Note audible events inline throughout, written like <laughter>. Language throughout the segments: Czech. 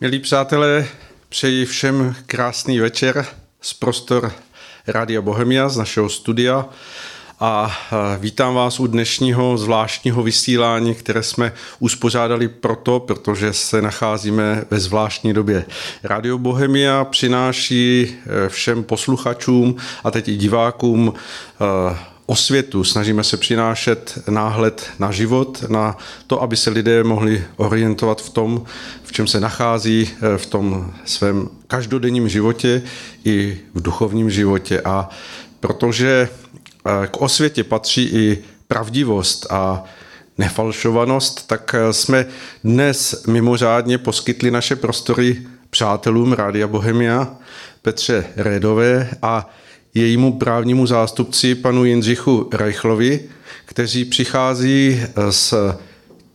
Milí přátelé, přeji všem krásný večer z prostor Rádia Bohemia, z našeho studia a vítám vás u dnešního zvláštního vysílání, které jsme uspořádali proto, protože se nacházíme ve zvláštní době. Radio Bohemia přináší e, všem posluchačům a teď i divákům e, osvětu, snažíme se přinášet náhled na život, na to, aby se lidé mohli orientovat v tom, v čem se nachází eh, v tom svém každodenním životě i v duchovním životě. A protože eh, k osvětě patří i pravdivost a nefalšovanost, tak eh, jsme dnes mimořádně poskytli naše prostory přátelům Rádia Bohemia, Petře Redové a jejímu právnímu zástupci panu Jindřichu Reichlovi, kteří přichází eh, s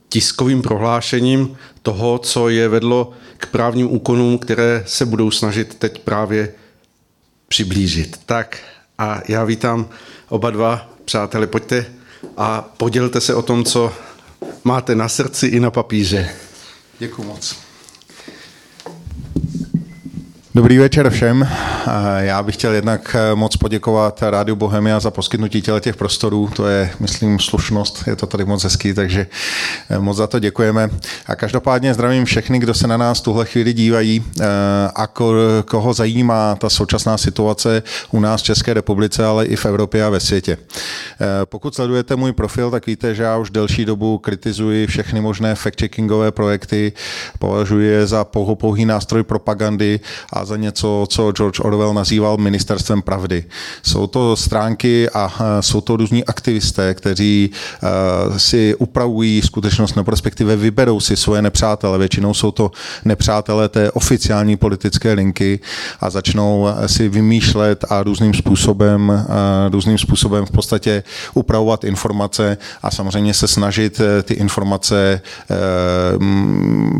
tiskovým prohlášením toho, co je vedlo k právním úkonům, které se budou snažit teď právě přiblížit. Tak a já vítám oba dva přátelé, pojďte a podělte se o tom, co máte na srdci i na papíře. Děkuji moc. Dobrý večer všem. Já bych chtěl jednak eh, moc poděkovat Rádiu Bohemia za poskytnutí těle těch prostorů. To je, myslím, slušnost. Je to tady moc hezký, takže eh, moc za to děkujeme. A každopádně zdravím všechny, kdo se na nás tuhle chvíli dívají eh, a koho zajímá ta současná situace u nás v České republice, ale i v Evropě a ve světě. Pokud sledujete můj profil, tak víte, že já už delší dobu kritizuji všechny možné fact-checkingové projekty, považuji je za pouhý nástroj propagandy a za něco, co George Orwell nazýval ministerstvem pravdy. Jsou to stránky a jsou to různí aktivisté, kteří si upravují skutečnost, nebo respektive vyberou si svoje nepřátele. Většinou jsou to nepřátelé té oficiální politické linky a začnou si vymýšlet a různým způsobem, různým způsobem v podstatě upravovat informace a samozřejmě se snažit e, ty informace e,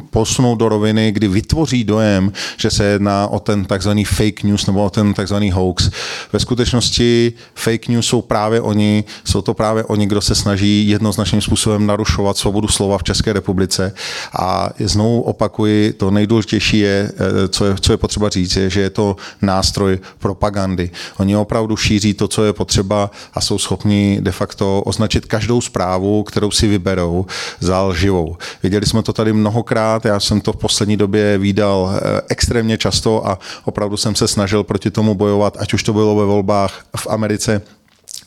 posunout do roviny, kdy vytvoří dojem, že se jedná o ten takzvaný fake news nebo o ten takzvaný hoax. Ve skutečnosti fake news jsou právě oni, jsou to právě oni, kdo se snaží jednoznačným způsobem narušovat svobodu slova v České republice. A znovu opakuji, to nejdůležitější je, eh, co je, co je potřeba říct, je, že je to nástroj propagandy. Oni opravdu šíří to, co je potřeba a jsou schopni de facto označit každou zprávu, kterou si vyberou za lživou. Viděli jsme to tady mnohokrát, já jsem to v poslední době výdal eh, extrémně často a opravdu jsem se snažil proti tomu bojovat, ať už to bylo ve volbách v Americe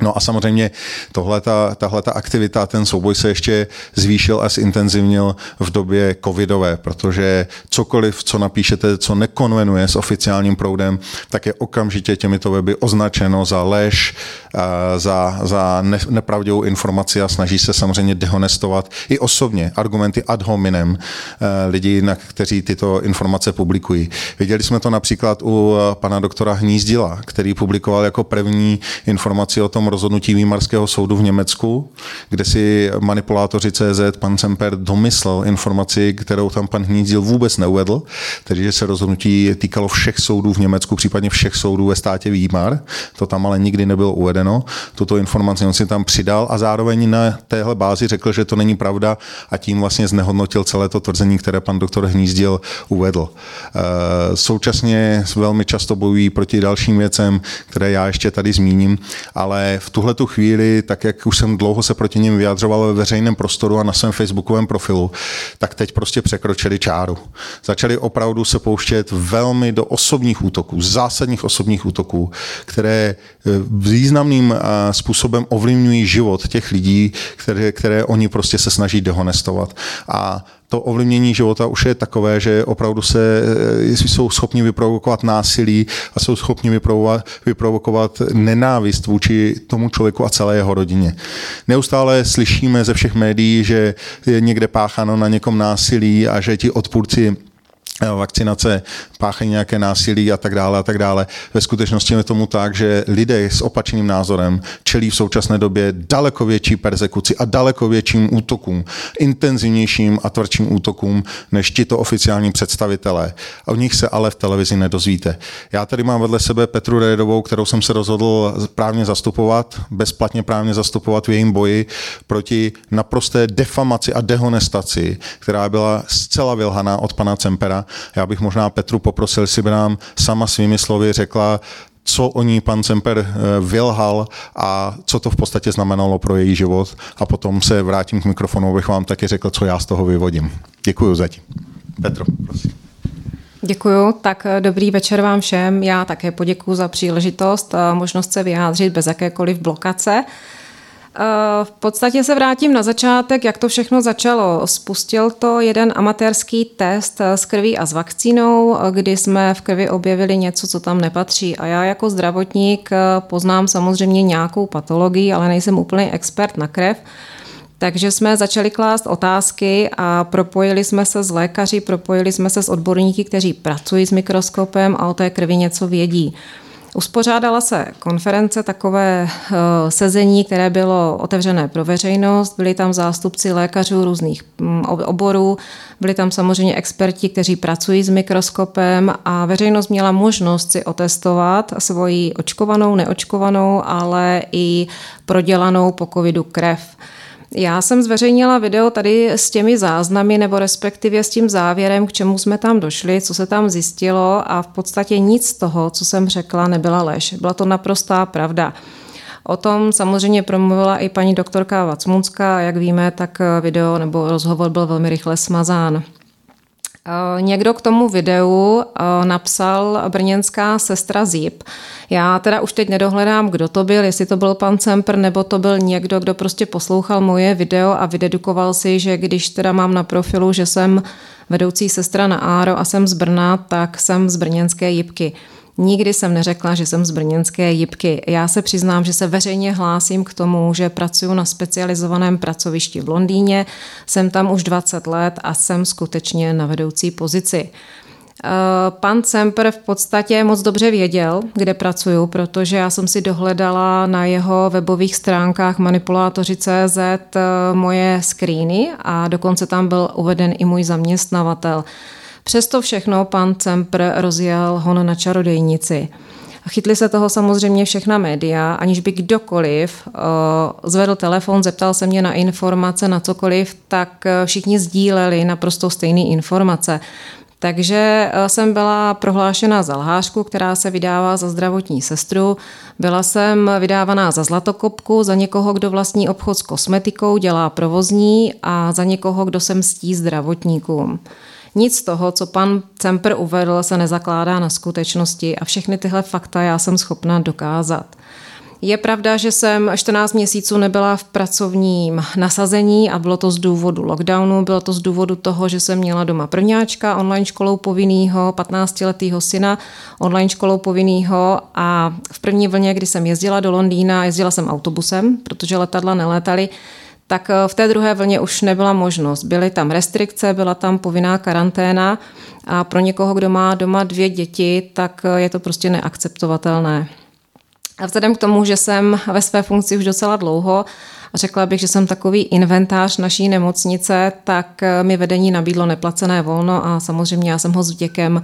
No a samozřejmě tohle tahle aktivita, ten souboj se ještě zvýšil a zintenzivnil v době covidové, protože cokoliv, co napíšete, co nekonvenuje s oficiálním proudem, tak je okamžitě těmito weby označeno za lež, za, za ne, nepravdivou informaci a snaží se samozřejmě dehonestovat i osobně argumenty ad hominem lidí, na kteří tyto informace publikují. Viděli jsme to například u pana doktora Hnízdila, který publikoval jako první informaci o tom rozhodnutí Výmarského soudu v Německu, kde si manipulátoři CZ pan Semper domyslel informaci, kterou tam pan Hnízdil vůbec neuvedl, tedy že se rozhodnutí týkalo všech soudů v Německu, případně všech soudů ve státě Výmar. To tam ale nikdy nebylo uvedeno. Tuto informaci on si tam přidal a zároveň na téhle bázi řekl, že to není pravda a tím vlastně znehodnotil celé to tvrzení, které pan doktor Hnízdil uvedl. Eh, současně velmi často bojují proti dalším věcem, které já ještě tady zmíním, ale v tuhle tu chvíli, tak jak už jsem dlouho se proti ním vyjadřoval ve veřejném prostoru a na svém facebookovém profilu, tak teď prostě překročili čáru. Začali opravdu se pouštět velmi do osobních útoků, zásadních osobních útoků, které eh, významným eh, způsobem ovlivňují život těch lidí, které, které oni prostě se snaží dehonestovat. A to ovlivnění života už je takové, že opravdu se eh, jsou schopni vyprovokovat násilí a jsou schopni vyprovokovat, vyprovokovat nenávist vůči tomu člověku a celé jeho rodině. Neustále slyšíme ze všech médií, že je někde pácháno na někom násilí a že ti odpůrci vakcinace, páchají nějaké násilí a tak dále a tak dále. Ve skutečnosti je tomu tak, že lidé s opačným názorem čelí v současné době daleko větší persekuci a daleko větším útokům, intenzivnějším a tvrdším útokům než tito oficiální představitelé. O nich se ale v televizi nedozvíte. Já tady mám vedle sebe Petru Redovou, kterou jsem se rozhodl právně zastupovat, bezplatně právně zastupovat v jejím boji proti naprosté defamaci a dehonestaci, která byla zcela vylhaná od pana Cempera Já bych možná Petru poprosil, jestli by nám sama svými slovy řekla, co o ní pan Semper eh, vylhal a co to v podstatě znamenalo pro její život. A potom se vrátím k mikrofonu, abych vám taky řekl, co já z toho vyvodím. Děkuji zatím. Petro, prosím. Děkuju. Tak eh, dobrý večer vám všem. Já také poděkuji za příležitost a možnost se vyjádřit bez jakékoliv blokace. Eh, v podstatě se vrátím na začátek, jak to všechno začalo. Spustil to jeden amatérský test s krví a s vakcínou, kdy jsme v krvi objevili něco, co tam nepatří. A já jako zdravotník eh, poznám samozřejmě nějakou patologii, ale nejsem úplný expert na krev. Takže jsme začali klást otázky a propojili jsme se s lékaři, propojili jsme se s odborníky, kteří pracují s mikroskopem a o té krvi něco vědí. Uspořádala se konference, takové eh, sezení, které bylo otevřené pro veřejnost. Byli tam zástupci lékařů různých mm, oborů, byli tam samozřejmě experti, kteří pracují s mikroskopem a veřejnost měla možnost si otestovat svoji očkovanou, neočkovanou, ale i prodělanou po covidu krev. Já jsem zveřejnila video tady s těmi záznamy, nebo respektive s tím závěrem, k čemu jsme tam došli, co se tam zjistilo a v podstatě nic z toho, co jsem řekla, nebyla lež. Byla to naprostá pravda. O tom samozřejmě promluvila i paní doktorka Vacmunská. Jak víme, tak video nebo rozhovor byl velmi rychle smazán. Eh, někdo k tomu videu eh, napsal brněnská sestra Zip. Já teda už teď nedohledám, kdo to byl, jestli to byl pan Cempr, nebo to byl někdo, kdo prostě poslouchal moje video a vydedukoval si, že když teda mám na profilu, že jsem vedoucí sestra na Áro a jsem z Brna, tak jsem z brněnské Jipky. Nikdy jsem neřekla, že jsem z brněnské jipky. Já se přiznám, že se veřejně hlásím k tomu, že pracuji na specializovaném pracovišti v Londýně. Jsem tam už 20 let a jsem skutečně na vedoucí pozici. Eh, pan Semper v podstatě moc dobře věděl, kde pracuju, protože já jsem si dohledala na jeho webových stránkách manipulátoři.cz eh, moje screeny a dokonce tam byl uveden i můj zaměstnavatel. Přesto všechno pan Cempr rozjel hon na čarodejnici. Chytli se toho samozřejmě všechna média, aniž by kdokoliv uh, zvedl telefon, zeptal se mě na informace, na cokoliv, tak eh, všichni sdíleli naprosto stejné informace. Takže eh, jsem byla prohlášena za lhářku, která se vydává za zdravotní sestru. Byla jsem vydávaná za zlatokopku, za někoho, kdo vlastní obchod s kosmetikou, dělá provozní a za někoho, kdo se mstí zdravotníkům. Nic z toho, co pan Cemper uvedl, se nezakládá na skutečnosti a všechny tyhle fakta já jsem schopna dokázat. Je pravda, že jsem 14 měsíců nebyla v pracovním nasazení a bylo to z důvodu lockdownu, bylo to z důvodu toho, že jsem měla doma prvňáčka online školou povinného, 15-letého syna online školou povinného a v první vlně, kdy jsem jezdila do Londýna, jezdila jsem autobusem, protože letadla nelétaly, tak eh, v té druhé vlně už nebyla možnost. Byly tam restrikce, byla tam povinná karanténa a pro někoho, kdo má doma dvě děti, tak eh, je to prostě neakceptovatelné. A vzhledem k tomu, že jsem ve své funkci už docela dlouho, řekla bych, že jsem takový inventář naší nemocnice, tak eh, mi vedení nabídlo neplacené volno a samozřejmě já jsem ho s vděkem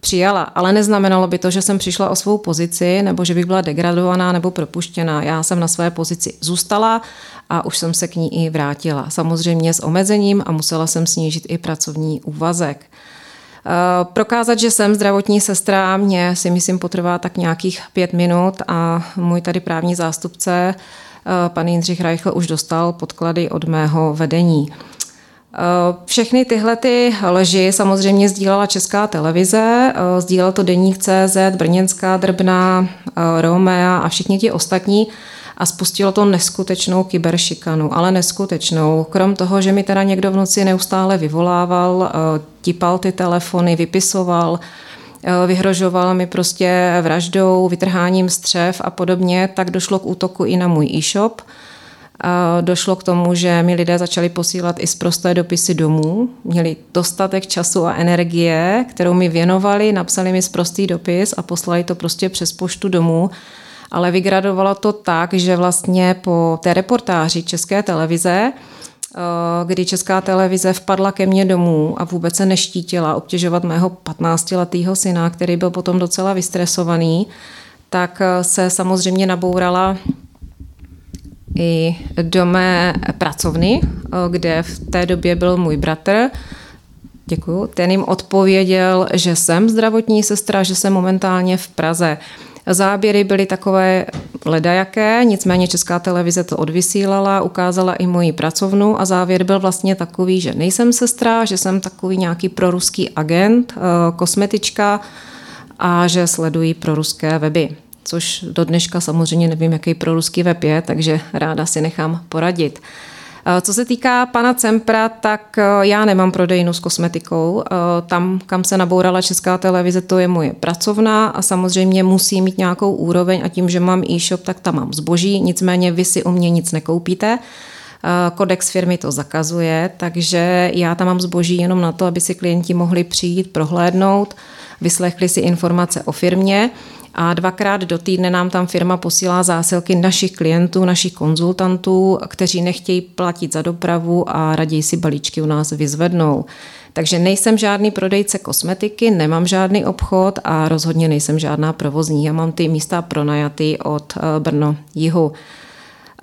přijala, ale neznamenalo by to, že jsem přišla o svou pozici nebo že bych byla degradovaná nebo propuštěná. Já jsem na své pozici zůstala a už jsem se k ní i vrátila. Samozřejmě s omezením a musela jsem snížit i pracovní úvazek. Eh, prokázat, že jsem zdravotní sestra, mě si myslím potrvá tak nějakých pět minut a můj tady právní zástupce, eh, pan Jindřich Reichl, už dostal podklady od mého vedení. Eh, všechny tyhle ty leži samozřejmě sdílela Česká televize, eh, sdílel to Deník CZ, Brněnská drbna, eh, Romea a všichni ti ostatní a spustilo to neskutečnou kyberšikanu, ale neskutečnou. Krom toho, že mi teda někdo v noci neustále vyvolával, tipal ty telefony, vypisoval, vyhrožoval mi prostě vraždou, vytrháním střev a podobně, tak došlo k útoku i na můj e-shop – došlo k tomu, že mi lidé začali posílat i zprosté dopisy domů. Měli dostatek času a energie, kterou mi věnovali, napsali mi zprostý dopis a poslali to prostě přes poštu domů. Ale vygradovalo to tak, že vlastně po té reportáži České televize kdy Česká televize vpadla ke mně domů a vůbec se neštítila obtěžovat mého 15-letého syna, který byl potom docela vystresovaný, tak se samozřejmě nabourala i do mé pracovny, kde v té době byl můj bratr. Děkuju. Ten jim odpověděl, že jsem zdravotní sestra, že jsem momentálně v Praze. Záběry byly takové ledajaké, nicméně Česká televize to odvysílala, ukázala i moji pracovnu a závěr byl vlastně takový, že nejsem sestra, že jsem takový nějaký proruský agent, kosmetička a že sledují proruské weby což do dneška samozřejmě nevím, jaký proruský web je, takže ráda si nechám poradit. Eh, co se týká pana Cempra, tak eh, já nemám prodejnu s kosmetikou. Eh, tam, kam se nabourala česká televize, to je moje pracovna a samozřejmě musí mít nějakou úroveň a tím, že mám e-shop, tak tam mám zboží, nicméně vy si u mě nic nekoupíte. Kodex firmy to zakazuje, takže já tam mám zboží jenom na to, aby si klienti mohli přijít, prohlédnout, vyslechli si informace o firmě a dvakrát do týdne nám tam firma posílá zásilky našich klientů, našich konzultantů, kteří nechtějí platit za dopravu a raději si balíčky u nás vyzvednou. Takže nejsem žádný prodejce kosmetiky, nemám žádný obchod a rozhodně nejsem žádná provozní. Já mám ty místa pronajaty od eh, Brno jihu.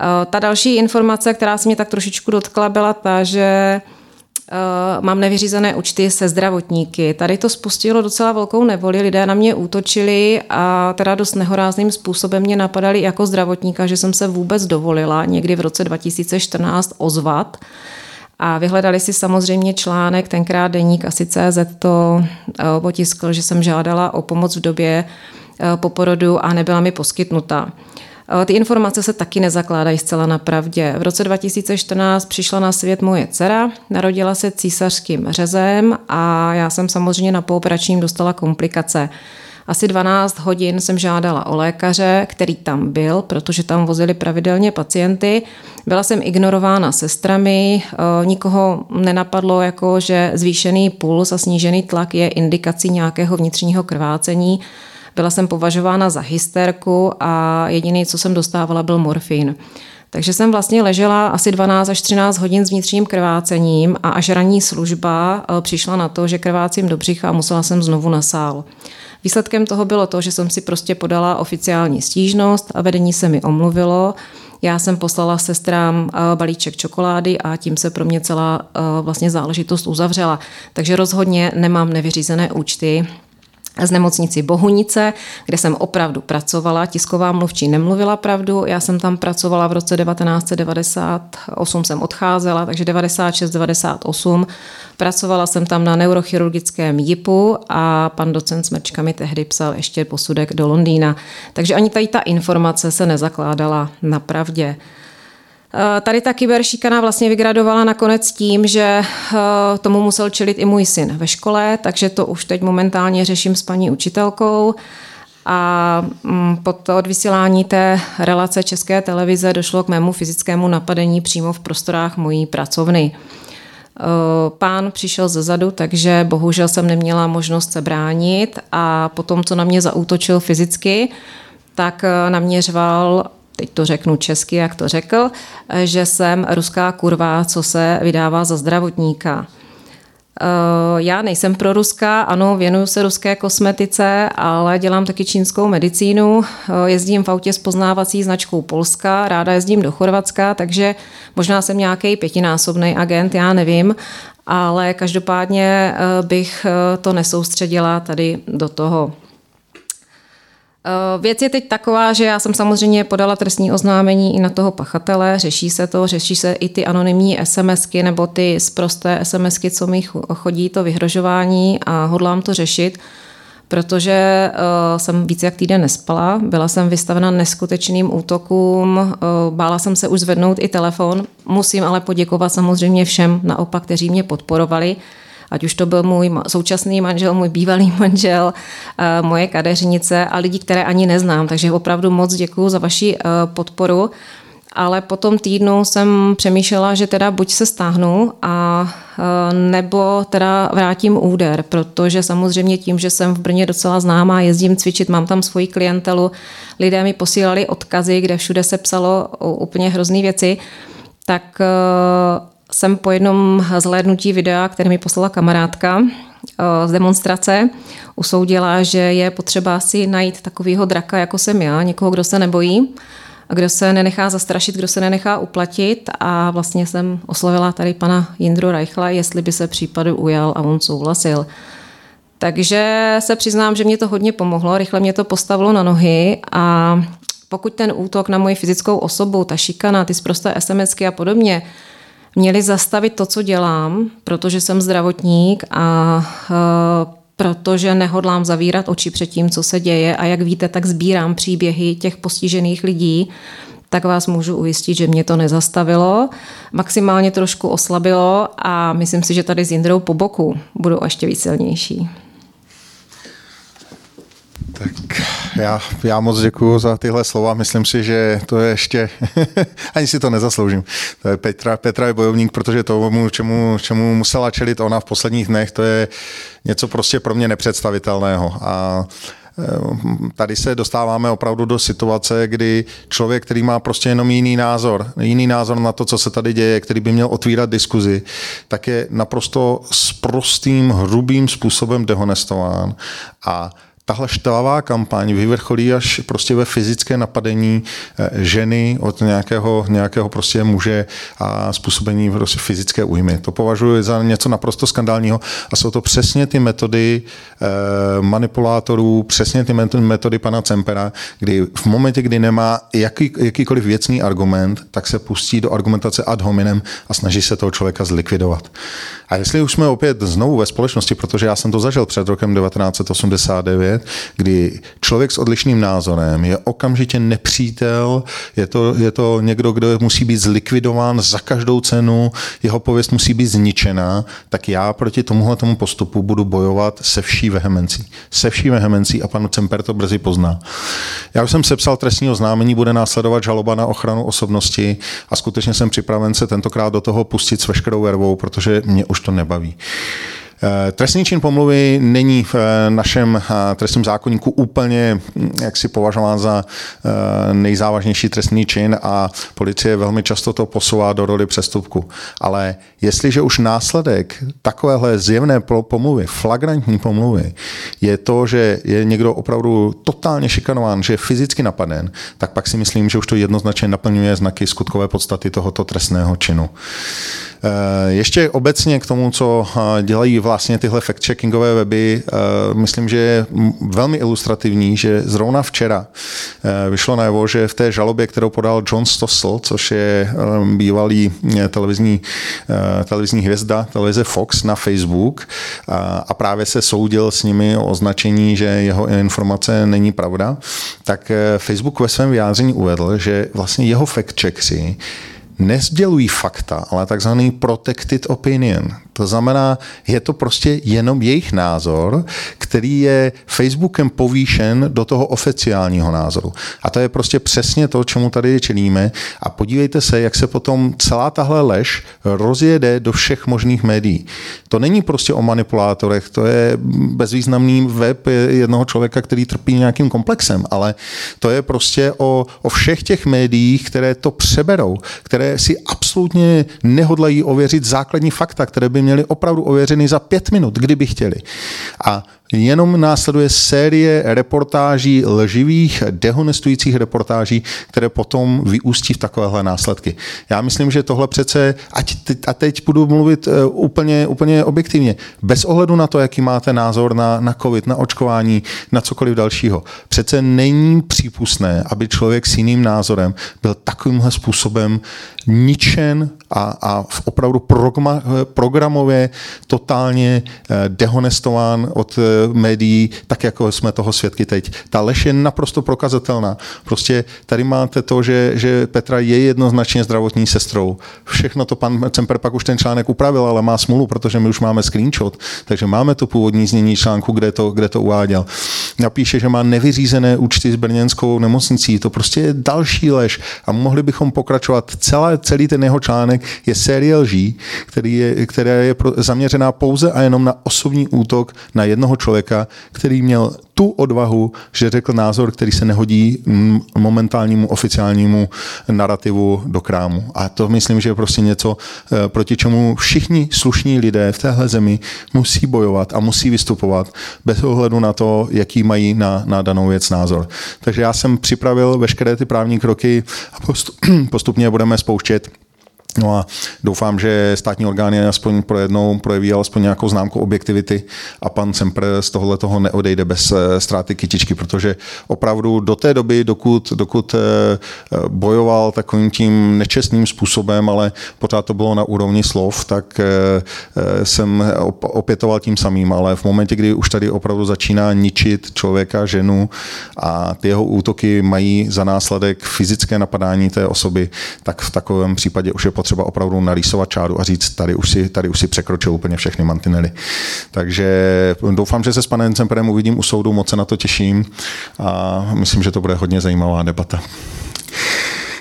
Eh, ta další informace, která se mě tak trošičku dotkla, byla ta, že mám nevyřízené účty se zdravotníky. Tady to spustilo docela velkou nevoli, lidé na mě útočili a teda dost nehorázným způsobem mě napadali jako zdravotníka, že jsem se vůbec dovolila někdy v roce 2014 ozvat. A vyhledali si samozřejmě článek, tenkrát deník asi CZ to uh, potiskl, že jsem žádala o pomoc v době uh, po porodu a nebyla mi poskytnuta. Ty informace se taky nezakládají zcela na pravdě. V roce 2014 přišla na svět moje dcera, narodila se císařským řezem a já jsem samozřejmě na pooperačním dostala komplikace. Asi 12 hodin jsem žádala o lékaře, který tam byl, protože tam vozili pravidelně pacienty. Byla jsem ignorována sestrami, eh, nikoho nenapadlo, jako že zvýšený puls a snížený tlak je indikací nějakého vnitřního krvácení. Byla jsem považována za hysterku a jediný, co jsem dostávala, byl morfin. Takže jsem vlastně ležela asi 12 až 13 hodin s vnitřním krvácením a až ranní služba eh, přišla na to, že krvácím do břicha a musela jsem znovu na sál. Výsledkem toho bylo to, že jsem si prostě podala oficiální stížnost a vedení se mi omluvilo. Já jsem poslala sestrám eh, balíček čokolády a tím se pro mě celá eh, vlastně záležitost uzavřela. Takže rozhodně nemám nevyřízené účty z nemocnici Bohunice, kde jsem opravdu pracovala. Tisková mluvčí nemluvila pravdu, já jsem tam pracovala v roce 1998, jsem odcházela, takže 96-98. Pracovala jsem tam na neurochirurgickém JIPu a pan docent Smrčka mi tehdy psal ještě posudek do Londýna. Takže ani tady ta informace se nezakládala na pravdě. Eh, tady ta kyberšikana vlastně vygradovala nakonec tím, že eh, tomu musel čelit i můj syn ve škole, takže to už teď momentálně řeším s paní učitelkou. A mm, po to odvysílání té relace České televize došlo k mému fyzickému napadení přímo v prostorách mojí pracovny. Eh, pán přišel ze zadu, takže bohužel jsem neměla možnost se bránit a potom, co na mě zaútočil fyzicky, tak na mě řval teď to řeknu česky, jak to řekl, že jsem ruská kurva, co se vydává za zdravotníka. Eh, já nejsem pro ruská, ano, věnuju se ruské kosmetice, ale dělám taky čínskou medicínu. Eh, jezdím v autě s poznávací značkou Polska, ráda jezdím do Chorvatska, takže možná jsem nějaký pětinásobný agent, já nevím, ale každopádně eh, bych to nesoustředila tady do toho. Eh, věc je teď taková, že já jsem samozřejmě podala trestní oznámení i na toho pachatele, řeší se to, řeší se i ty anonymní SMSky nebo ty zprosté SMSky, co mi chodí, to vyhrožování a hodlám to řešit, protože uh, jsem více jak týden nespala, byla jsem vystavena neskutečným útokům, uh, bála jsem se už zvednout i telefon, musím ale poděkovat samozřejmě všem naopak, kteří mě podporovali, ať už to byl můj současný manžel, můj bývalý <laughs> manžel, eh, moje kadeřnice a lidi, které ani neznám. Takže opravdu moc děkuji za vaši eh, podporu. Ale po tom týdnu jsem přemýšlela, že teda buď se stáhnu a eh, nebo teda vrátím úder, protože samozřejmě tím, že jsem v Brně docela známá, jezdím cvičit, mám tam svoji klientelu, lidé mi posílali odkazy, kde všude se psalo úplně hrozný věci, tak jsem po jednom zhlédnutí videa, které mi poslala kamarádka eh, z demonstrace, usoudila, že je potřeba si najít takového draka, jako jsem já, někoho, kdo se nebojí. kdo se nenechá zastrašit, kdo se nenechá uplatit a vlastně jsem oslovila tady pana Jindru Reichla, jestli by se případu ujal a on souhlasil. Takže se přiznám, že mě to hodně pomohlo, rychle mě to postavilo na nohy a pokud ten útok na moji fyzickou osobu, ta šikana, ty zprosté SMSky a podobně, měli zastavit to, co dělám, protože jsem zdravotník a uh, protože nehodlám zavírat oči před tím, co se děje. A jak víte, tak sbírám příběhy těch postižených lidí, tak vás můžu ujistit, že mě to nezastavilo, maximálně trošku oslabilo a myslím si, že tady s Jindrou po boku budou ještě víc silnější. Tak já, já moc děkuji za tyhle slova. Myslím si, že to je ještě, <laughs> ani si to nezasloužím. To je Petra, Petra je bojovník, protože tomu, čemu, čemu musela čelit ona v posledních dnech, to je něco prostě pro mě nepředstavitelného. A eh, tady se dostáváme opravdu do situace, kdy člověk, který má prostě jenom jiný názor, jiný názor na to, co se tady děje, který by měl otvírat diskuzi, tak je naprosto s prostým, hrubým způsobem dehonestován a tahle štvavá kampaň vyvrcholí až prostě ve fyzické napadení eh, ženy od nějakého, nějakého prostě muže a způsobení prostě fyzické újmy. To považuji za něco naprosto skandálního a jsou to přesně ty metody eh, manipulátorů, přesně ty metody pana Cempera, kdy v momentě, kdy nemá jaký, jakýkoliv věcný argument, tak se pustí do argumentace ad hominem a snaží se toho člověka zlikvidovat. A jestli už jsme opět znovu ve společnosti, protože já jsem to zažil před rokem 1989, kdy člověk s odlišným názorem je okamžitě nepřítel, je to, je to někdo, kdo musí být zlikvidován za každou cenu, jeho pověst musí být zničena, tak já proti tomuhle tomu postupu budu bojovat se vší vehemencí. Se vší vehemencí a pan Cemper to brzy pozná. Já už jsem sepsal trestní oznámení, bude následovat žaloba na ochranu osobnosti a skutečně jsem připraven se tentokrát do toho pustit s veškerou vervou, protože mě už to nebaví. Eh, trestný čin pomluvy není v eh, našem eh, trestním zákonníku úplně hm, jak si považován za nejzávažnější trestný čin a policie velmi často to posouvá do roli přestupku. Ale jestliže už následek takovéhle zjevné pomluvy, flagrantní pomluvy, je to, že je někdo opravdu totálně šikanován, že je fyzicky napaden, tak pak si myslím, že už to jednoznačně naplňuje znaky skutkové podstaty tohoto trestného činu. Ještě obecně k tomu, co dělají vlastně tyhle fact-checkingové weby, eh, myslím, že je velmi ilustrativní, že zrovna včera vyšlo najevo, že v té žalobě, kterou podal John Stossel, což je bývalý televizní, televizní hvězda televize Fox na Facebook a právě se soudil s nimi o označení, že jeho informace není pravda, tak Facebook ve svém vyjádření uvedl, že vlastně jeho fact-checkři nezdělují fakta, ale takzvaný protected opinion. To znamená, je to prostě jenom jejich názor, který je Facebookem povýšen do toho oficiálního názoru. A to je prostě přesně to, čemu tady čelíme. A podívejte se, jak se potom celá tahle lež rozjede do všech možných médií. To není prostě o manipulátorech, to je bezvýznamný web jednoho člověka, který trpí nějakým komplexem, ale to je prostě o, o všech těch médiích, které to přeberou, které si absolutně nehodlají ověřit základní fakta, které by měli opravdu ověřený za pět minut, kdyby chtěli. A jenom následuje série reportáží, lživých, dehonestujících reportáží, které potom vyústí v takovéhle následky. Já myslím, že tohle přece, ať teď, a teď budu mluvit uh, úplně, úplně objektivně, bez ohledu na to, jaký máte názor na, na COVID, na očkování, na cokoliv dalšího. Přece není přípustné, aby člověk s jiným názorem byl takovýmhle způsobem ničen a, a opravdu programa, programově totálně eh, dehonestován od médií, tak jako jsme toho svědky teď. Ta lež je naprosto prokazatelná. Prostě tady máte to, že, že Petra je jednoznačně zdravotní sestrou. Všechno to pan Cemper pak už ten článek upravil, ale má smůlu, protože my už máme screenshot, takže máme to původní znění článku, kde to, kde to uváděl. Napíše, že má nevyřízené účty s brněnskou nemocnicí. To prostě je další lež a mohli bychom pokračovat. Celé, celý ten jeho článek je série lží, který je, která je zaměřená pouze a jenom na osobní útok na jednoho člověka, který měl tu odvahu, že řekl názor, který se nehodí momentálnímu oficiálnímu narrativu do krámu. A to myslím, že je prostě něco, eh, proti čemu všichni slušní lidé v téhle zemi musí bojovat a musí vystupovat bez ohledu na to, jaký mají na, na danou věc názor. Takže já jsem připravil veškeré ty právní kroky a <clears throat> postupně budeme spouštět No a doufám, že státní orgány aspoň pro jednou projeví alespoň nějakou známku objektivity a pan Semper z tohohle toho neodejde bez eh, ztráty kytičky, protože opravdu do té doby, dokud, dokud eh, bojoval takovým tím nečestným způsobem, ale pořád to bylo na úrovni slov, tak eh, jsem opětoval tím samým, ale v momentě, kdy už tady opravdu začíná ničit člověka, ženu a ty jeho útoky mají za následek fyzické napadání té osoby, tak v takovém případě už je potřeba opravdu narýsovat čáru a říct, tady už si, tady už si překročil úplně všechny mantinely. Takže doufám, že se s panem Cemperem uvidím u soudu, moc se na to těším a myslím, že to bude hodně zajímavá debata.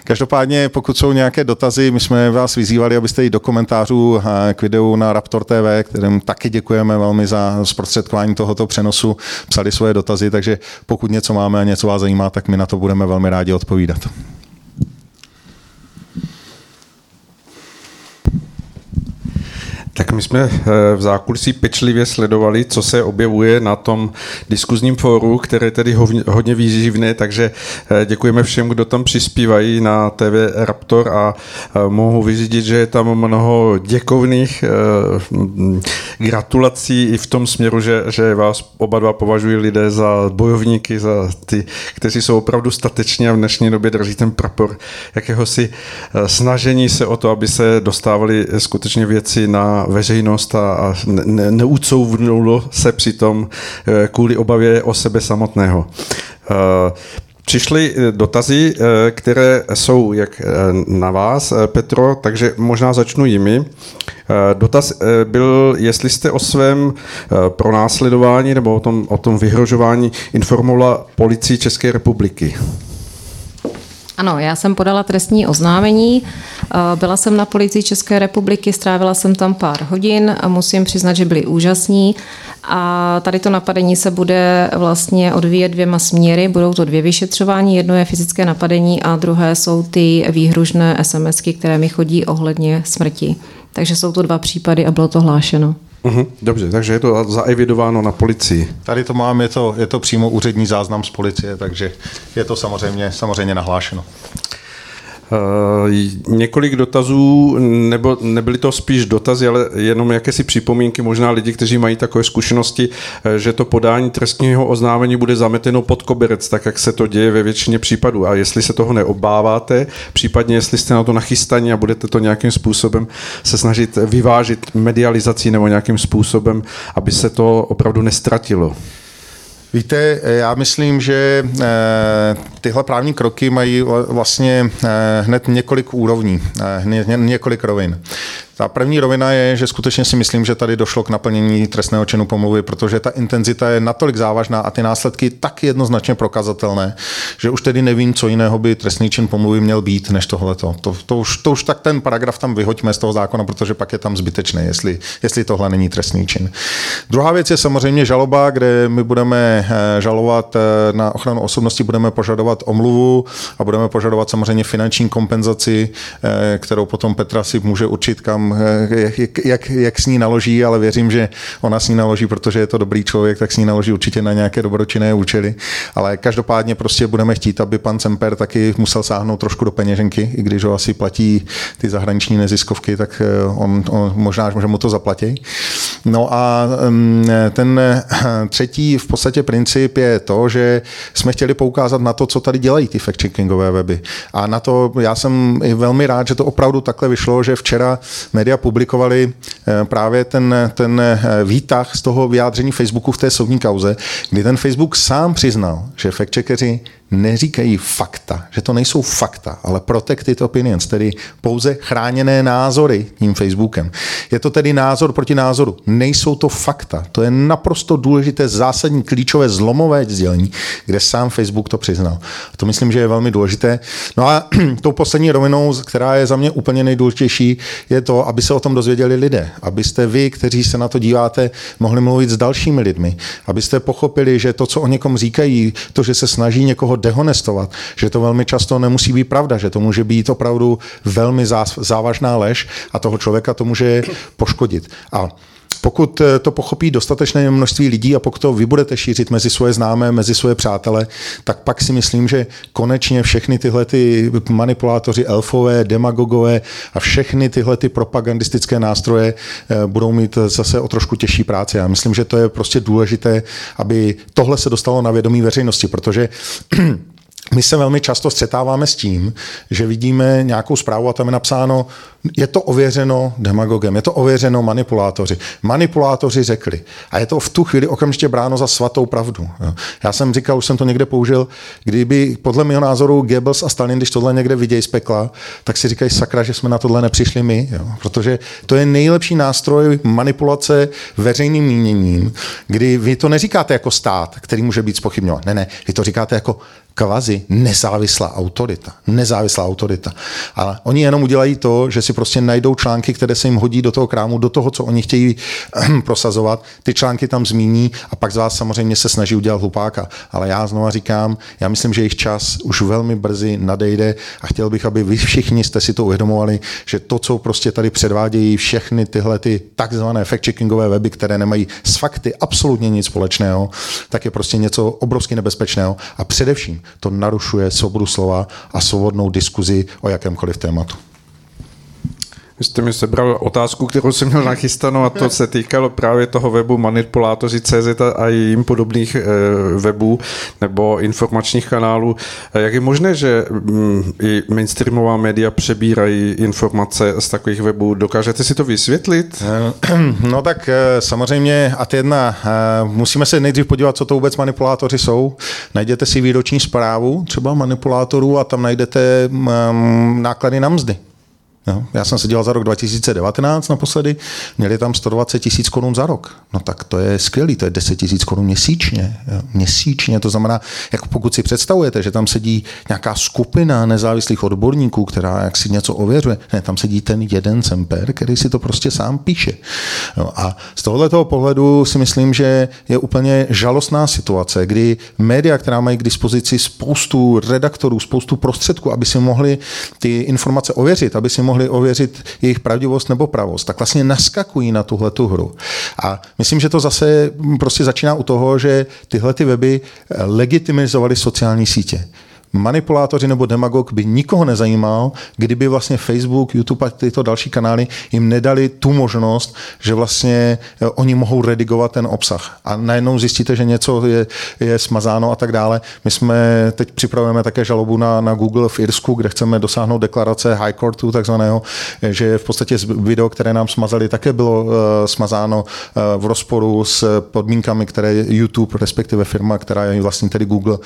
Každopádně, pokud jsou nějaké dotazy, my jsme vás vyzývali, abyste i do komentářů k videu na Raptor TV, kterým taky děkujeme velmi za zprostředkování tohoto přenosu, psali svoje dotazy, takže pokud něco máme a něco vás zajímá, tak my na to budeme velmi rádi odpovídat. Tak my jsme eh, v zákulisí pečlivě sledovali, co se objevuje na tom diskuzním fóru, které je tedy hodně výživné, takže eh, děkujeme všem, kdo tam přispívají na TV Raptor a eh, mohu vyřídit, že je tam mnoho děkovných gratulací i v tom směru, že, že vás oba dva považují lidé za bojovníky, za ty, kteří jsou opravdu stateční a v dnešní době drží ten prapor jakéhosi snažení se o to, aby se dostávali skutečně věci na veřejnost a, a ne, neucouvnulo se přitom eh, kvůli obavě o sebe samotného. Eh, přišly eh, dotazy, které jsou jak na vás, Petro, takže možná začnu jimi. Dotaz byl, jestli jste o svém pronásledování nebo o tom, o tom vyhrožování informovala policii České republiky. Ano, já jsem podala trestní oznámení, byla jsem na policii České republiky, strávila jsem tam pár hodin a musím přiznat, že byli úžasní. A tady to napadení se bude vlastně odvíjet dvěma směry. Budou to dvě vyšetřování. Jedno je fyzické napadení a druhé jsou ty výhružné SMSky, které mi chodí ohledně smrti. Takže jsou to dva případy a bylo to hlášeno. Uhum, dobře, takže je to zaevidováno na policii. Tady to mám, je to, je to přímo úřední záznam z policie, takže je to samozřejmě, samozřejmě nahlášeno. Uh, několik dotazů, nebo nebyly to spíš dotazy, ale jenom jakési připomínky, možná lidi, kteří mají takové zkušenosti, eh, že to podání trestního oznámení bude zameteno pod koberec, tak jak se to děje ve většině případů. A jestli se toho neobáváte, případně jestli jste na to nachystaní a budete to nějakým způsobem se snažit vyvážit medializací nebo nějakým způsobem, aby se to opravdu nestratilo. Víte, já myslím, že eh, tyhle právní kroky mají vlastně eh, hned několik úrovní, eh, několik rovin. Ta první rovina je, že skutečně si myslím, že tady došlo k naplnění trestného činu pomluvy, protože ta intenzita je natolik závažná a ty následky tak jednoznačně prokazatelné, že už tedy nevím, co jiného by trestný čin pomluvy měl být, než tohleto. To, to, už, to už tak ten paragraf tam vyhoďme z toho zákona, protože pak je tam zbytečný, jestli, jestli tohle není trestný čin. Druhá věc je samozřejmě žaloba, kde my budeme eh, žalovat eh, na ochranu osobnosti, budeme požadovat omluvu a budeme požadovat samozřejmě finanční kompenzaci, eh, kterou potom Petra si může určit, kam jak, jak, jak s ní naloží, ale věřím, že ona s ní naloží, protože je to dobrý člověk, tak s ní naloží určitě na nějaké dobročinné účely. Ale každopádně prostě budeme chtít, aby pan Semper taky musel sáhnout trošku do peněženky, i když ho asi platí ty zahraniční neziskovky, tak eh, on, on možná, že mu to zaplatí. No a ten eh, třetí v podstatě princip je to, že jsme chtěli poukázat na to, co tady dělají ty fact-checkingové weby. A na to já jsem i velmi rád, že to opravdu takhle vyšlo, že včera média publikovali eh, právě ten, ten eh, výtah z toho vyjádření Facebooku v té soudní kauze, kdy ten Facebook sám přiznal, že fact-checkeri neříkají fakta, že to nejsou fakta, ale protected opinions, tedy pouze chráněné názory tím Facebookem. Je to tedy názor proti názoru. Nejsou to fakta. To je naprosto důležité, zásadní, klíčové, zlomové sdělení, kde sám Facebook to přiznal. A to myslím, že je velmi důležité. No a <clears throat> tou poslední rovinou, která je za mě úplně nejdůležitější, je to, aby se o tom dozvěděli lidé. Abyste vy, kteří se na to díváte, mohli mluvit s dalšími lidmi. Abyste pochopili, že to, co o někom říkají, to, že se snaží někoho dehonestovat, že to velmi často nemusí být pravda, že to může být opravdu velmi závažná lež a toho člověka to může poškodit. A pokud eh, to pochopí dostatečné množství lidí a pokud to vy budete šířit mezi svoje známé, mezi svoje přátele, tak pak si myslím, že konečně všechny tyhle ty manipulátoři, elfové, demagogové a všechny tyhle ty propagandistické nástroje eh, budou mít zase o trošku těžší práci. Já myslím, že to je prostě důležité, aby tohle se dostalo na vědomí veřejnosti, protože <clears throat> my se velmi často střetáváme s tím, že vidíme nějakou zprávu a tam je napsáno, je to ověřeno demagogem, je to ověřeno manipulátoři. Manipulátoři řekli. A je to v tu chvíli okamžitě bráno za svatou pravdu. Já jsem říkal, už jsem to někde použil, kdyby podle mého názoru Goebbels a Stalin, když tohle někde vidějí z pekla, tak si říkají sakra, že jsme na tohle nepřišli my. Jo. Protože to je nejlepší nástroj manipulace veřejným míněním, kdy vy to neříkáte jako stát, který může být spochybňován. Ne, ne, vy to říkáte jako kvazi nezávislá autorita. Nezávislá autorita. Ale oni jenom udělají to, že si prostě najdou články, které se jim hodí do toho krámu, do toho, co oni chtějí ehm, prosazovat. Ty články tam zmíní a pak z vás samozřejmě se snaží udělat hlupáka. Ale já znova říkám, já myslím, že jejich čas už velmi brzy nadejde a chtěl bych, aby vy všichni jste si to uvědomovali, že to, co prostě tady předvádějí všechny tyhle ty takzvané fact-checkingové weby, které nemají s fakty absolutně nic společného, tak je prostě něco obrovsky nebezpečného. A především to narušuje svobodu slova a svobodnou diskuzi o jakémkoliv tématu. Vy jste mi sebral otázku, kterou jsem měl nachystanou a to se týkalo právě toho webu manipulátoři.cz a jim podobných eh, webů nebo informačních kanálů. Jak je možné, že mm, i mainstreamová média přebírají informace z takových webů? Dokážete si to vysvětlit? Eh, <clears throat> no tak samozřejmě a jedna, musíme se nejdřív podívat, co to vůbec manipulátoři jsou. Najděte si výroční zprávu třeba manipulátorů a tam najdete mm, náklady na mzdy. Jo? Já jsem se dělal za rok 2019 naposledy, měli tam 120 tisíc korun za rok. No tak to je skvělý, to je 10 tisíc korun měsíčně. Jo? Měsíčně, to znamená, jako pokud si představujete, že tam sedí nějaká skupina nezávislých odborníků, která jak si něco ověřuje, ne, tam sedí ten jeden semper, který si to prostě sám píše. Jo? A z tohoto pohledu si myslím, že je úplně žalostná situace, kdy média, která mají k dispozici spoustu redaktorů, spoustu prostředků, aby si mohli ty informace ověřit, aby si mohli mohli ověřit jejich pravdivost nebo pravost, tak vlastně naskakují na tuhle tu hru. A myslím, že to zase prostě začíná u toho, že tyhle ty weby legitimizovaly sociální sítě manipulátoři nebo demagog by nikoho nezajímal, kdyby vlastně Facebook, YouTube a tyto další kanály jim nedali tu možnost, že vlastně eh, oni mohou redigovat ten obsah. A najednou zjistíte, že něco je, je smazáno a tak dále. My jsme teď připravujeme také žalobu na, na Google v Irsku, kde chceme dosáhnout deklarace High Courtu takzvaného, že v podstatě video, které nám smazali, také bylo uh, smazáno uh, v rozporu s podmínkami, které YouTube, respektive firma, která je vlastně tedy Google, uh,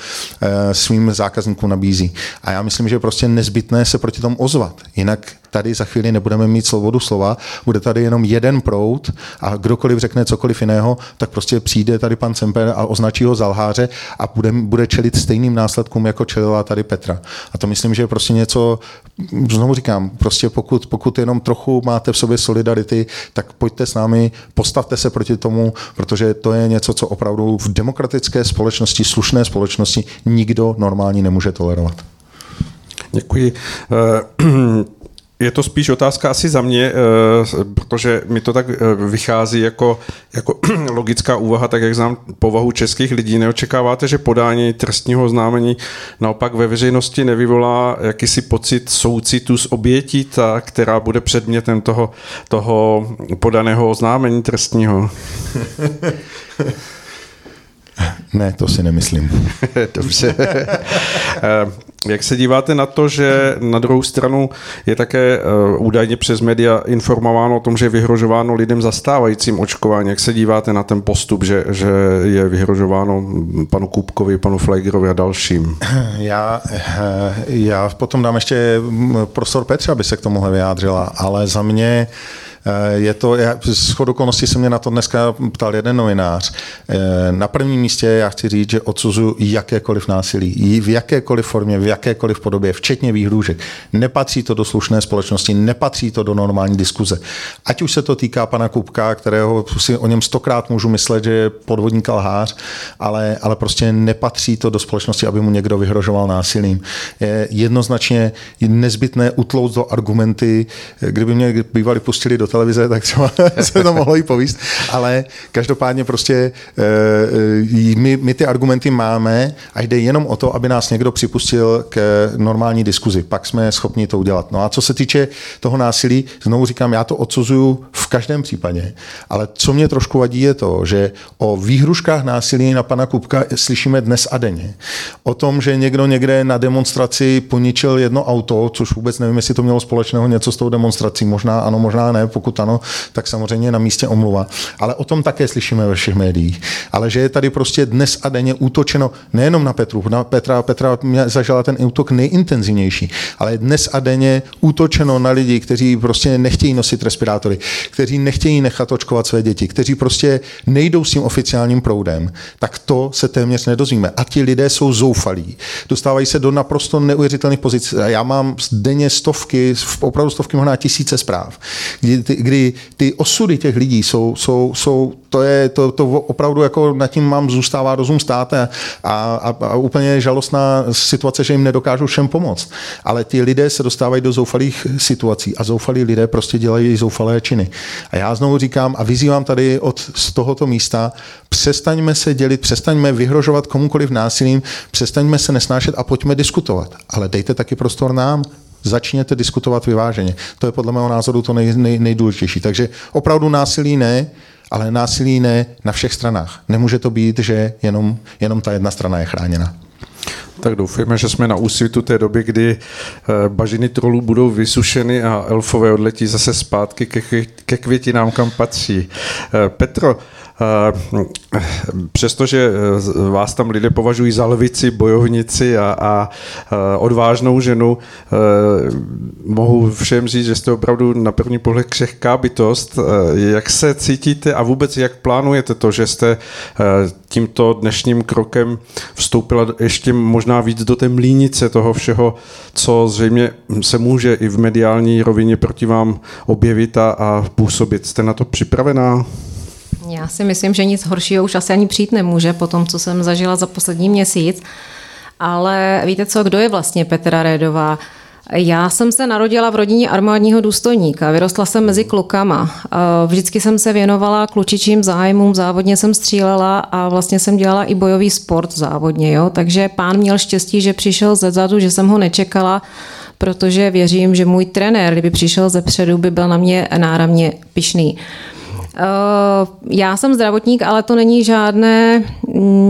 svým zákazníkům zákazníkům nabízí. A já myslím, že je prostě nezbytné se proti tomu ozvat. Jinak tady za chvíli nebudeme mít svobodu slova, bude tady jenom jeden prout a kdokoliv řekne cokoliv jiného, tak prostě přijde tady pan Semper a označí ho za lháře a bude, bude čelit stejným následkům, jako čelila tady Petra. A to myslím, že je prostě něco, znovu říkám, prostě pokud, pokud jenom trochu máte v sobě solidarity, tak pojďte s námi, postavte se proti tomu, protože to je něco, co opravdu v demokratické společnosti, slušné společnosti nikdo normální nemůže tolerovat. Děkuji. Eh, <clears throat> je to spíš otázka asi za mě, eh, protože mi to tak eh, vychází jako, jako <clears throat> logická úvaha, tak jak znám povahu českých lidí. Neočekáváte, že podání trestního oznámení naopak ve veřejnosti nevyvolá jakýsi pocit soucitu s obětí, ta, která bude předmětem toho, toho podaného oznámení trestního? <laughs> <laughs> Ne, to si nemyslím. <laughs> Dobře. Jak se díváte na to, že na druhou stranu je také uh, údajně přes média informováno o tom, že je vyhrožováno lidem zastávajícím očkování? Jak se díváte na ten postup, že, že je vyhrožováno panu Kupkovi, panu Flegerovi a dalším? <clears throat> Já, já potom dám ještě prostor Petře, aby se k tomuhle vyjádřila, ale za mě Eh, je to, já, z okolností se mě na to dneska ptal jeden novinář. Eh, na prvním místě já chci říct, že odsuzuji jakékoliv násilí, v jakékoliv formě, v jakékoliv podobě, včetně výhrůžek. Nepatří to do slušné společnosti, nepatří to do normální diskuze. Ať už se to týká pana Kupka, kterého si o něm stokrát můžu myslet, že je podvodník a lhář, ale, ale prostě nepatří to do společnosti, aby mu někdo vyhrožoval násilím. Je jednoznačně nezbytné utlout do argumenty, kdyby mě bývali pustili do televize, tak třeba <laughs> se to mohlo i povíst, ale každopádně prostě eh, my, my ty argumenty máme a jde jenom o to, aby nás někdo připustil k normální diskuzi. Pak jsme schopni to udělat. No a co se týče toho násilí, znovu říkám, já to odsuzuju v každém případě, ale co mě trošku vadí je to, že o výhruškách násilí na pana Kupka slyšíme dnes a denně. O tom, že někdo někde na demonstraci poničil jedno auto, což vůbec nevím, jestli to mělo společného něco s tou demonstrací, možná ano, možná ne, pokud ano, tak samozřejmě na místě omluva. Ale o tom také slyšíme ve všech médiích. Ale že je tady prostě dnes a denně útočeno nejenom na Petru, na Petra, Petra zažila ten útok nejintenzivnější, ale dnes a denně útočeno na lidi, kteří prostě nechtějí nosit respirátory, kteří nechtějí nechat očkovat své děti, kteří prostě nejdou s tím oficiálním proudem, tak to se téměř nedozvíme. A ti lidé jsou zoufalí. Dostávají se do naprosto neuvěřitelných pozic. Já mám denně stovky, opravdu stovky, možná tisíce zpráv, kdy ty, kdy ty osudy těch lidí jsou, jsou, jsou to je, to, to opravdu jako nad tím mám zůstává rozum stát a, a, a úplně žalostná situace, že jim nedokážu všem pomoct. Ale ty lidé se dostávají do zoufalých situací a zoufalí lidé prostě dělají zoufalé činy. A já znovu říkám a vyzývám tady od z tohoto místa, přestaňme se dělit, přestaňme vyhrožovat komukoliv násilím, přestaňme se nesnášet a pojďme diskutovat. Ale dejte taky prostor nám, začněte diskutovat vyváženě. To je podle mého názoru to nej, nej, nejdůležitější. Takže opravdu násilí ne, ale násilí ne na všech stranách. Nemůže to být, že jenom, jenom ta jedna strana je chráněna. Tak doufejme, že jsme na úsvitu té doby, kdy eh, bažiny trolů budou vysušeny a elfové odletí zase zpátky ke, ke květinám, kam patří. Eh, Petro, přestože eh, vás tam lidé považují za lvici, bojovnici a, a eh, odvážnou ženu, mohu všem říct, že jste opravdu na první pohled křehká bytost. Jak se cítíte a vůbec jak plánujete to, že jste tímto dnešním krokem vstoupila ještě možná víc do té mlínice toho všeho, co zřejmě se může i v mediální rovině proti vám objevit a, a působit. Jste na to připravená? Já si myslím, že nic horšího už asi ani přijít nemůže po tom, co jsem zažila za poslední měsíc. Ale víte co, kdo je vlastně Petra Rédová? Já jsem se narodila v rodině armádního důstojníka, vyrostla jsem mezi klukama. Vždycky jsem se věnovala klučičím zájmům, závodně jsem střílela a vlastně jsem dělala i bojový sport závodně. Jo? Takže pán měl štěstí, že přišel ze zadu, že jsem ho nečekala, protože věřím, že můj trenér, kdyby přišel ze předu, by byl na mě náramně pišný. Eh, já jsem zdravotník, ale to není žádné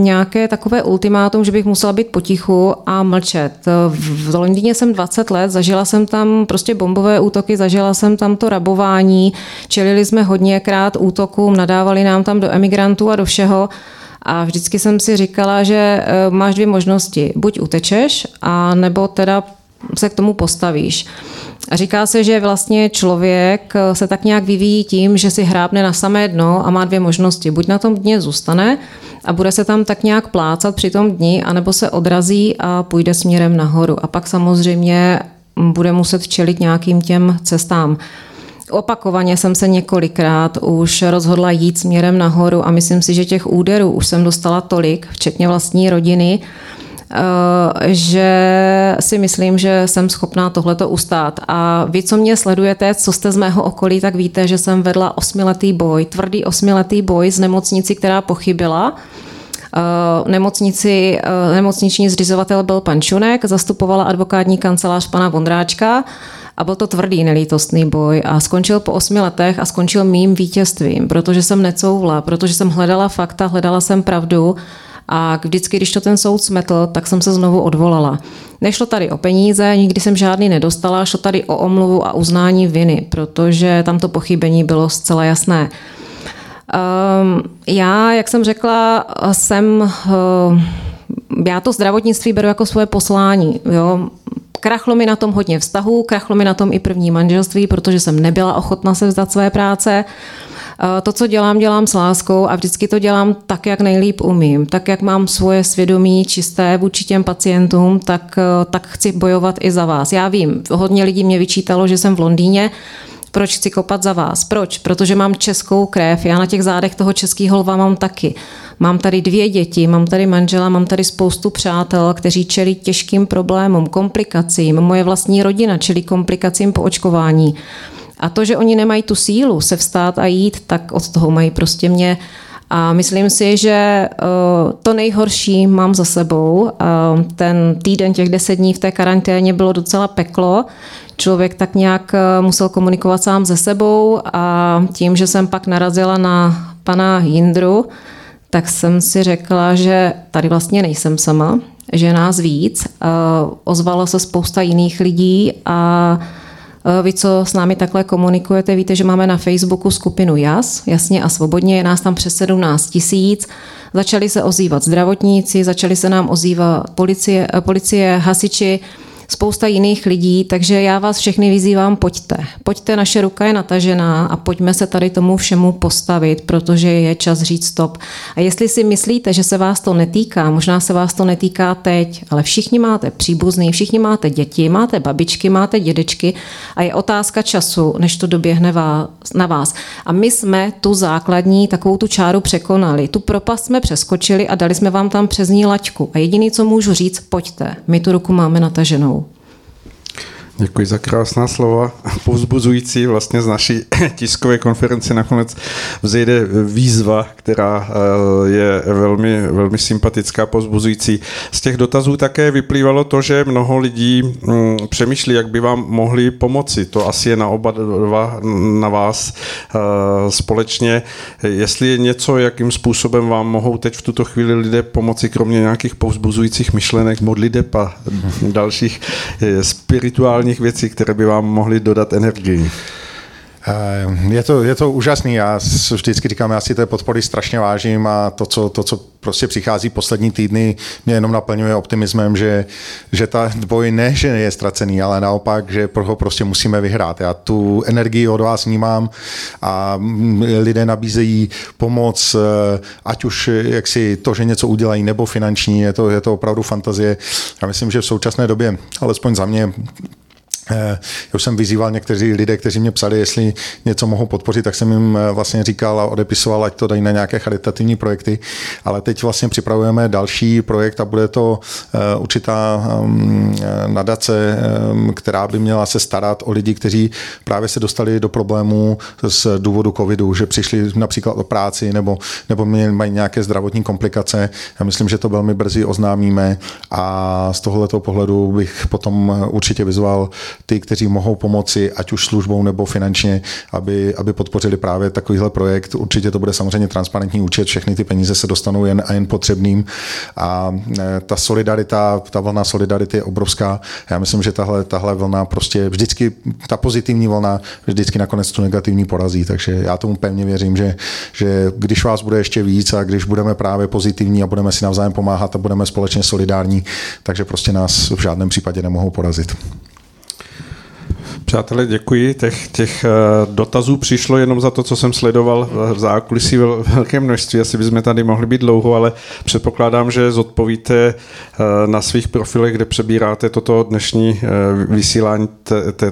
nějaké takové ultimátum, že bych musela být potichu a mlčet. V Londýně jsem 20 let, zažila jsem tam prostě bombové útoky, zažila jsem tam to rabování, čelili jsme hodněkrát útokům, nadávali nám tam do emigrantů a do všeho. A vždycky jsem si říkala, že eh, máš dvě možnosti. Buď utečeš, a nebo teda se k tomu postavíš. A říká se, že vlastně člověk se tak nějak vyvíjí tím, že si hrábne na samé dno a má dvě možnosti. Buď na tom dně zůstane a bude se tam tak nějak plácat při tom dni, anebo se odrazí a půjde směrem nahoru. A pak samozřejmě bude muset čelit nějakým těm cestám. Opakovaně jsem se několikrát už rozhodla jít směrem nahoru a myslím si, že těch úderů už jsem dostala tolik, včetně vlastní rodiny, Eh, že si myslím, že jsem schopná tohleto ustát. A vy, co mě sledujete, co jste z mého okolí, tak víte, že jsem vedla osmiletý boj, tvrdý osmiletý boj z nemocnici, která pochybila. Uh, nemocnici, uh, nemocniční zřizovatel byl pan Čunek, zastupovala advokátní kancelář pana Vondráčka a byl to tvrdý nelítostný boj a skončil po osmi letech a skončil mým vítězstvím, protože jsem necouvla, protože jsem hledala fakta, hledala jsem pravdu A vždycky, když to ten soud smetl, tak jsem se znovu odvolala. Nešlo tady o peníze, nikdy jsem žádný nedostala, šlo tady o omluvu a uznání viny, protože tam to pochybení bylo zcela jasné. Um, já, jak jsem řekla, jsem, uh, já to zdravotnictví beru jako svoje poslání. Jo? Krachlo mi na tom hodně vztahů, krachlo mi na tom i první manželství, protože jsem nebyla ochotna se vzdát své práce. Eh, to, co dělám, dělám s láskou a vždycky to dělám tak, jak nejlíp umím. Tak, jak mám svoje svědomí čisté vůči těm pacientům, tak, eh, tak chci bojovat i za vás. Já vím, hodně lidí mě vyčítalo, že jsem v Londýně, proč chci kopat za vás? Proč? Protože mám českou krev, já na těch zádech toho českého lva mám taky. Mám tady dvě děti, mám tady manžela, mám tady spoustu přátel, kteří čelí těžkým problémům, komplikacím. Moje vlastní rodina čelí komplikacím po očkování. A to, že oni nemají tu sílu se vstát a jít, tak od toho mají prostě mě. A myslím si, že eh, to nejhorší mám za sebou. Ten týden, těch deset dní v té karanténě bylo docela peklo. Člověk tak nějak eh, musel komunikovat sám se sebou a tím, že jsem pak narazila na pana Jindru, tak jsem si řekla, že tady vlastně nejsem sama, že nás víc. Eh, ozvalo se spousta jiných lidí a Eh, vy, co s námi takhle komunikujete, víte, že máme na Facebooku skupinu JAS, jasně a svobodně, je nás tam přes 17 tisíc. Začali se ozývat zdravotníci, začali se nám ozývat policie, eh, policie hasiči, spousta jiných lidí, takže já vás všechny vyzývám, pojďte. Pojďte, naše ruka je natažená a pojďme se tady tomu všemu postavit, protože je čas říct stop. A jestli si myslíte, že se vás to netýká, možná se vás to netýká teď, ale všichni máte příbuzný, všichni máte děti, máte babičky, máte dědečky a je otázka času, než to doběhne na vás. A my jsme tu základní, takovou tu čáru překonali. Tu propast jsme přeskočili a dali jsme vám tam přes ní laťku. A jediný, co můžu říct, pojďte. My tu ruku máme nataženou. Děkuji za krásná slova, povzbuzující. Vlastně z naší <laughs> tiskové konference nakonec vzejde výzva, která eh, je velmi, velmi sympatická, povzbuzující. Z těch dotazů také vyplývalo to, že mnoho lidí mm, přemýšlí, jak by vám mohli pomoci. To asi je na oba dva, na vás eh, společně. Jestli je něco, jakým způsobem vám mohou teď v tuto chvíli lidé pomoci, kromě nějakých povzbuzujících myšlenek, modliteb a dalších eh, spirituálních základních věcí, které by vám mohly dodat energii? Eh, je to, je to úžasný, já vždycky říkám, já si té podpory strašně vážím a to, co, to, co prostě přichází poslední týdny, mě jenom naplňuje optimismem, že, že ta boj ne, že je ztracený, ale naopak, že ho prostě musíme vyhrát. Já tu energii od vás vnímám a lidé nabízejí pomoc, eh, ať už jak si to, že něco udělají, nebo finanční, je to, je to opravdu fantazie. Já myslím, že v současné době, alespoň za mě, já už jsem vyzýval někteří lidé, kteří mě psali, jestli něco mohou podpořit, tak jsem jim eh, vlastně říkal a odepisoval, ať to dají na nějaké charitativní projekty. Ale teď vlastně připravujeme další projekt a bude to eh, určitá ehm, nadace, ehm, která by měla se starat o lidi, kteří právě se dostali do problémů z důvodu covidu, že přišli například o práci nebo, nebo mají nějaké zdravotní komplikace. Já myslím, že to velmi brzy oznámíme a z tohoto pohledu bych potom určitě vyzval ty, kteří mohou pomoci, ať už službou nebo finančně, aby, aby podpořili právě takovýhle projekt. Určitě to bude samozřejmě transparentní účet, všechny ty peníze se dostanou jen a jen potřebným a e, ta solidarita, ta vlna solidarity je obrovská. Já myslím, že tahle, tahle vlna prostě vždycky, ta pozitivní vlna vždycky nakonec tu negativní porazí, takže já tomu pevně věřím, že, že když vás bude ještě víc a když budeme právě pozitivní a budeme si navzájem pomáhat a budeme společně solidární, takže prostě nás v žádném případě nemohou porazit. Přátelé, děkuji. Těch, těch eh, dotazů přišlo jenom za to, co jsem sledoval v zákulisí velké množství. Asi bychom tady mohli být dlouho, ale předpokládám, že zodpovíte eh, na svých profilech, kde přebíráte toto dnešní eh, vysílání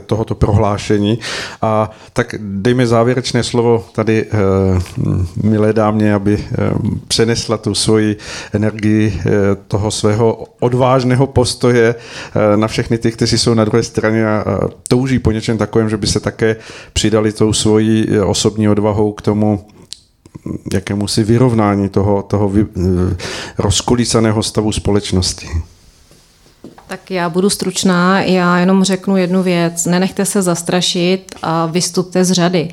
tohoto prohlášení. A tak dejme závěrečné slovo tady milé dámě, aby přenesla tu svoji energii toho svého odvážného postoje na všechny ty, kteří jsou na druhé straně a touží po něčem takovém, že by se také přidali tou svojí eh, osobní odvahou k tomu jakému si vyrovnání toho, toho vy, eh, rozkolísaného stavu společnosti. Tak já budu stručná, já jenom řeknu jednu věc. Nenechte se zastrašit a vystupte z řady.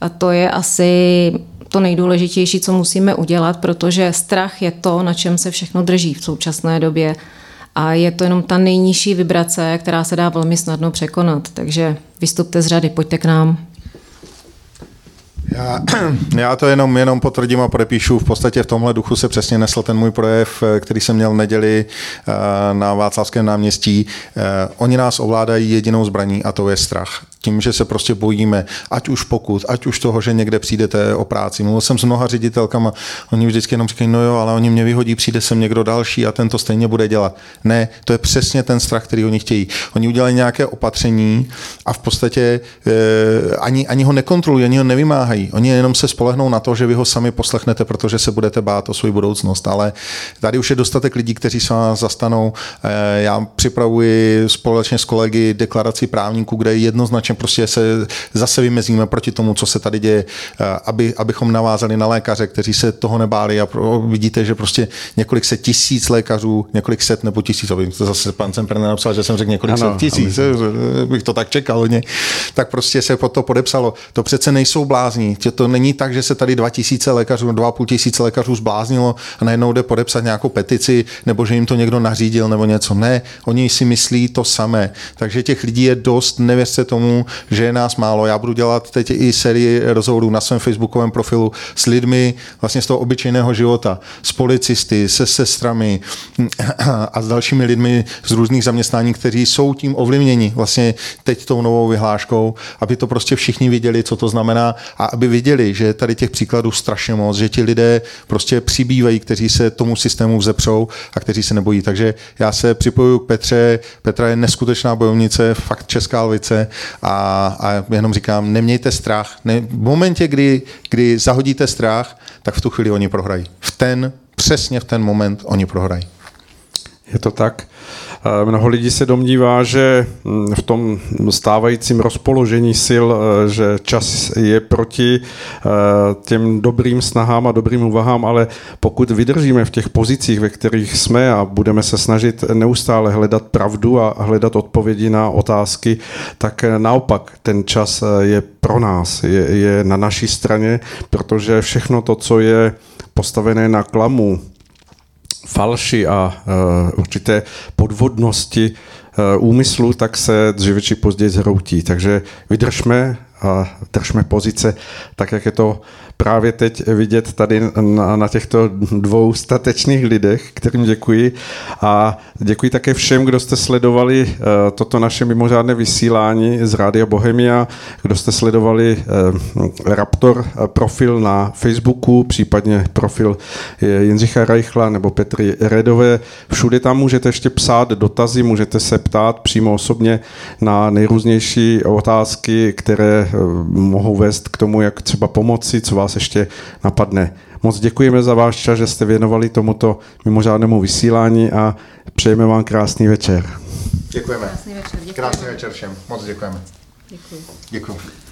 A to je asi to nejdůležitější, co musíme udělat, protože strach je to, na čem se všechno drží v současné době. A je to jenom ta nejnižší vibrace, která se dá velmi snadno překonat. Takže vystupte z řady, pojďte k nám. Já, <clears throat> já to jenom, jenom potvrdím a podepíšu. V podstatě v tomhle duchu se přesně nesl ten můj projev, který jsem měl v neděli eh, na Václavském náměstí. Eh, oni nás ovládají jedinou zbraní a to je strach tím, že se prostě bojíme, ať už pokud, ať už toho, že někde přijdete o práci. Mluvil jsem s mnoha ředitelkama, oni vždycky jenom říkají, no jo, ale oni mě vyhodí, přijde sem někdo další a ten to stejně bude dělat. Ne, to je přesně ten strach, který oni chtějí. Oni udělají nějaké opatření a v podstatě eh, ani, ani ho nekontrolují, ani ho nevymáhají. Oni jenom se spolehnou na to, že vy ho sami poslechnete, protože se budete bát o svou budoucnost. Ale tady už je dostatek lidí, kteří se vás zastanou. Eh, já připravuji společně s kolegy deklaraci právníků, kde je jednoznačně prostě se zase vymezíme proti tomu, co se tady děje, eh, aby, abychom navázali na lékaře, kteří se toho nebáli a pro, vidíte, že prostě několik set tisíc lékařů, několik set nebo tisíc, aby to zase pan Semper napsal, že jsem řekl několik ano, set tisíc, aby... bych to tak čekal, ne? tak prostě se pod to podepsalo. To přece nejsou blázní, to není tak, že se tady dva tisíce lékařů, dva půl tisíce lékařů zbláznilo a najednou jde podepsat nějakou petici, nebo že jim to někdo nařídil nebo něco. Ne, oni si myslí to samé. Takže těch lidí je dost, nevěřte tomu, že je nás málo. Já budu dělat teď i sérii rozhovorů na svém facebookovém profilu s lidmi vlastně z toho obyčejného života, s policisty, se sestrami a s dalšími lidmi z různých zaměstnání, kteří jsou tím ovlivněni vlastně teď tou novou vyhláškou, aby to prostě všichni viděli, co to znamená a aby viděli, že tady těch příkladů strašně moc, že ti lidé prostě přibývají, kteří se tomu systému vzepřou a kteří se nebojí. Takže já se připojuju k Petře. Petra je neskutečná bojovnice, fakt česká lvice a a, jenom říkám, nemějte strach. Ne, v momentě, kdy, kdy zahodíte strach, tak v tu chvíli oni prohrají. V ten, přesně v ten moment oni prohrají. Je to tak. Eh, mnoho lidí se domnívá, že hm, v tom stávajícím rozpoložení sil, eh, že čas je proti eh, těm dobrým snahám a dobrým uvahám, ale pokud vydržíme v těch pozicích, ve kterých jsme a budeme se snažit neustále hledat pravdu a hledat odpovědi na otázky, tak naopak ten čas je pro nás, je, je na naší straně, protože všechno to, co je postavené na klamu, falši a uh, určité podvodnosti uh, úmyslu, tak se dříve či později zhroutí. Takže vydržme a držme pozice tak, jak je to právě teď vidět tady na, na těchto dvou statečných lidech, kterým děkuji. A děkuji také všem, kdo jste sledovali uh, toto naše mimořádné vysílání z Rádia Bohemia, kdo jste sledovali uh, Raptor profil na Facebooku, případně profil Jindřicha Reichla nebo Petry Redové. Všude tam můžete ještě psát dotazy, můžete se ptát přímo osobně na nejrůznější otázky, které mohou vést k tomu, jak třeba pomoci, co vás vás ještě napadne. Moc děkujeme za váš čas, že jste věnovali tomuto mimořádnému vysílání a přejeme vám krásný večer. Děkujeme. Krásný večer. Děkujeme. Krásný večer všem. Moc děkujeme. Děkuji. Děkuji.